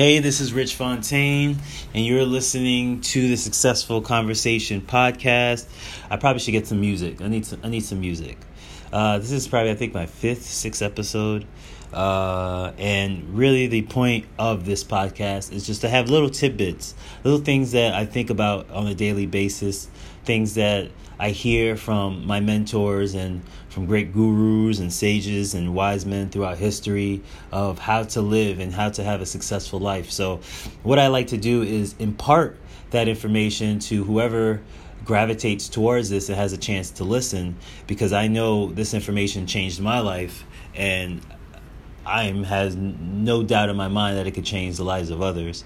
Hey, this is Rich Fontaine, and you're listening to the Successful Conversation podcast. I probably should get some music. I need some. I need some music. Uh, this is probably, I think, my fifth, sixth episode. Uh, and really, the point of this podcast is just to have little tidbits, little things that I think about on a daily basis, things that I hear from my mentors and from great gurus and sages and wise men throughout history of how to live and how to have a successful life. So, what I like to do is impart that information to whoever gravitates towards this and has a chance to listen because I know this information changed my life and I has no doubt in my mind that it could change the lives of others.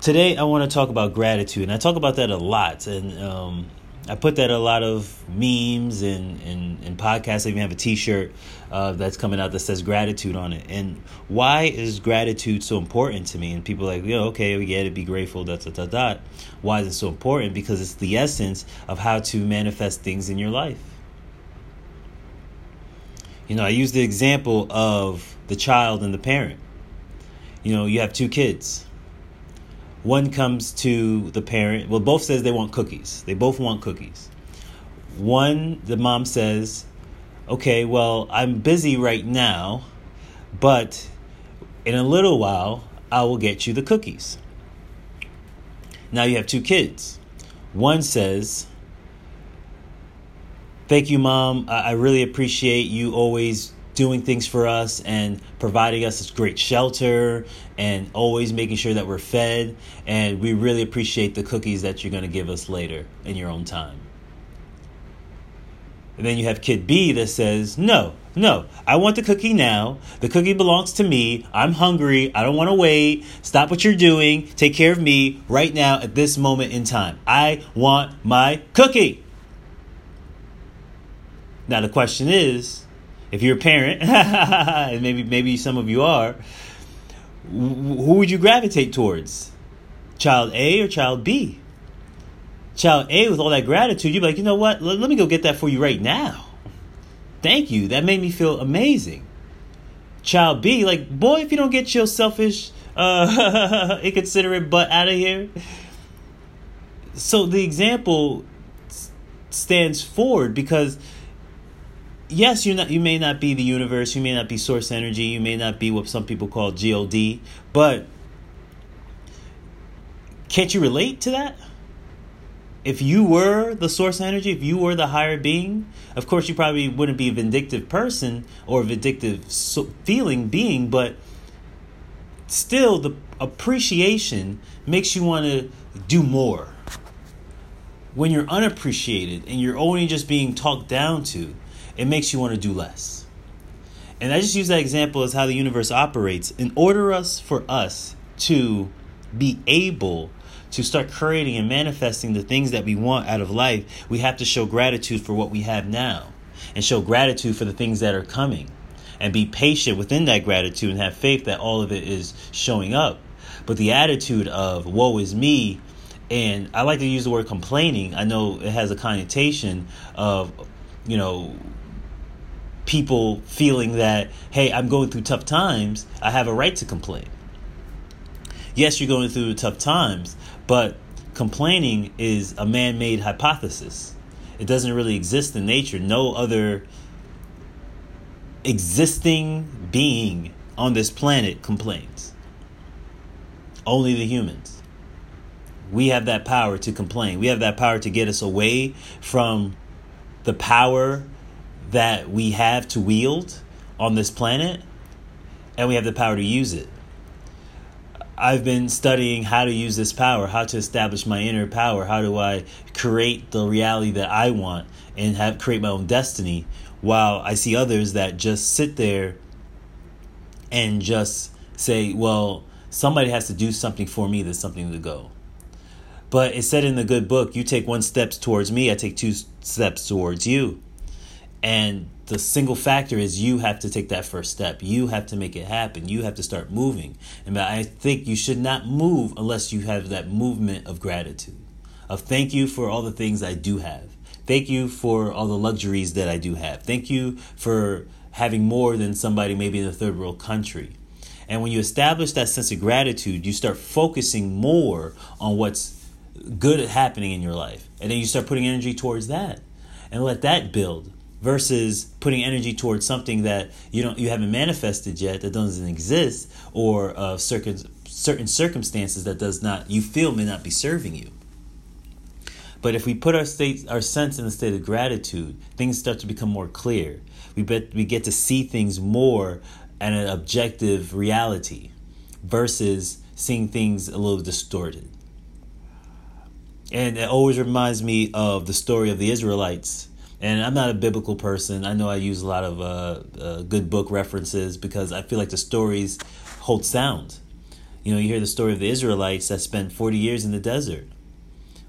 Today, I want to talk about gratitude, and I talk about that a lot. And um, I put that a lot of memes and, and, and podcasts. I even have a t shirt uh, that's coming out that says gratitude on it. And why is gratitude so important to me? And people like, yeah, okay, we get it, be grateful, dot, dot, dot, dot. Why is it so important? Because it's the essence of how to manifest things in your life. You know, I use the example of the child and the parent. You know, you have two kids one comes to the parent. Well, both says they want cookies. They both want cookies. One, the mom says, "Okay, well, I'm busy right now, but in a little while, I will get you the cookies." Now you have two kids. One says, Thank you, mom. I really appreciate you always doing things for us and providing us this great shelter and always making sure that we're fed. And we really appreciate the cookies that you're going to give us later in your own time. And then you have kid B that says, No, no, I want the cookie now. The cookie belongs to me. I'm hungry. I don't want to wait. Stop what you're doing. Take care of me right now at this moment in time. I want my cookie. Now, the question is, if you're a parent, and maybe maybe some of you are, who would you gravitate towards? Child A or child B? Child A with all that gratitude, you'd be like, you know what? Let, let me go get that for you right now. Thank you. That made me feel amazing. Child B, like, boy, if you don't get your selfish, uh, inconsiderate butt out of here. So the example stands forward because yes, you you may not be the universe, you may not be source energy, you may not be what some people call God, but can't you relate to that? If you were the source energy, if you were the higher being, of course you probably wouldn't be a vindictive person or a vindictive feeling being, but still the appreciation makes you want to do more. When you're unappreciated and you're only just being talked down to, it makes you want to do less. And I just use that example as how the universe operates. In order us for us to be able to start creating and manifesting the things that we want out of life, we have to show gratitude for what we have now and show gratitude for the things that are coming and be patient within that gratitude and have faith that all of it is showing up. But the attitude of woe is me, and I like to use the word complaining. I know it has a connotation of, you know, people feeling that, hey, I'm going through tough times, I have a right to complain. Yes, you're going through tough times, but complaining is a man made hypothesis. It doesn't really exist in nature. No other existing being on this planet complains. Only the humans. We have that power to complain. We have that power to get us away from the power that we have to wield on this planet, and we have the power to use it. I've been studying how to use this power, how to establish my inner power, how do I create the reality that I want and have create my own destiny while I see others that just sit there and just say, well, somebody has to do something for me, there's something to go. But it said in the good book, you take one step towards me, I take two steps towards you. And the single factor is you have to take that first step. You have to make it happen. You have to start moving. And I think you should not move unless you have that movement of gratitude. Of thank you for all the things I do have. Thank you for all the luxuries that I do have. Thank you for having more than somebody maybe in a third world country. And when you establish that sense of gratitude, you start focusing more on what's good happening in your life. And then you start putting energy towards that and let that build versus putting energy towards something that you don't you haven't manifested yet that doesn't exist or uh, certain certain circumstances that does not you feel may not be serving you. But if we put our state our sense in a state of gratitude, things start to become more clear. We bet we get to see things more at an objective reality versus seeing things a little distorted. And it always reminds me of the story of the Israelites. And I'm not a biblical person. I know I use a lot of uh, uh, good book references because I feel like the stories hold sound. You know, you hear the story of the Israelites that spent 40 years in the desert.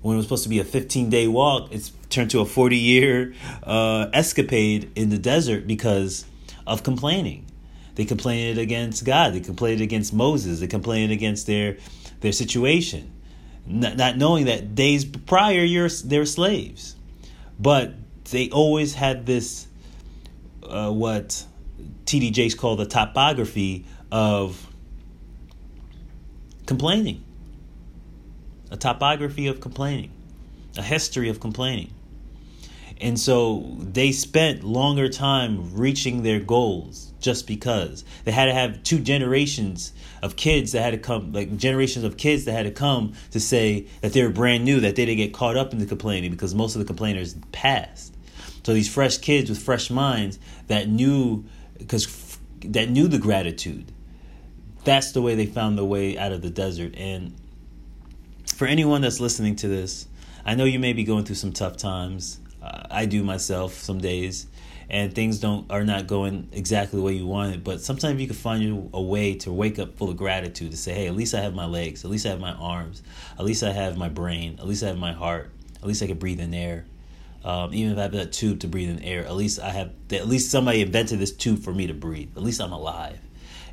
When it was supposed to be a 15 day walk, it's turned to a 40 year uh, escapade in the desert because of complaining. They complained against God. They complained against Moses. They complained against their their situation, not, not knowing that days prior you're they're slaves, but they always had this uh, what T.D. Jakes called the topography of complaining, a topography of complaining, a history of complaining. And so they spent longer time reaching their goals just because. They had to have two generations of kids that had to come like generations of kids that had to come to say that they were brand new that they didn't get caught up in the complaining because most of the complainers passed. So these fresh kids with fresh minds that knew because that knew the gratitude that's the way they found the way out of the desert. And for anyone that's listening to this i know you may be going through some tough times uh, i do myself some days and things don't are not going exactly the way you want it but sometimes you can find a way to wake up full of gratitude to say hey at least i have my legs at least i have my arms at least i have my brain at least i have my heart at least i can breathe in air. Um, even if i have that tube to breathe in air at least i have at least somebody invented this tube for me to breathe at least i'm alive.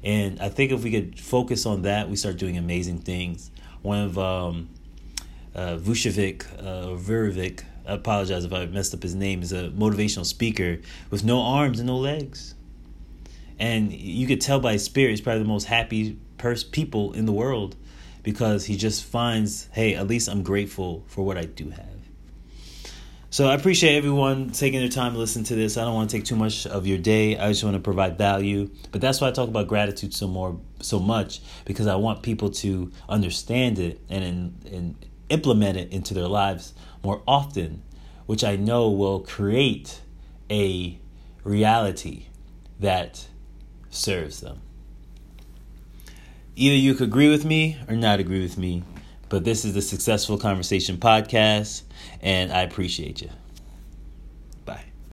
And i think if we could focus on that we start doing amazing things. One of um, uh, Vucevic, uh, Vurovic, I apologize if I messed up his name, is a motivational speaker with no arms and no legs. And you could tell by his spirit, he's probably the most happy pers- people in the world because he just finds, hey, at least I'm grateful for what I do have. So I appreciate everyone taking their time to listen to this. I don't want to take too much of your day. I just want to provide value. But that's why I talk about gratitude so more so much because I want people to understand it and and implement it into their lives more often, which I know will create a reality that serves them. Either you could agree with me or not agree with me, but this is the Successful Conversation Podcast, and I appreciate you.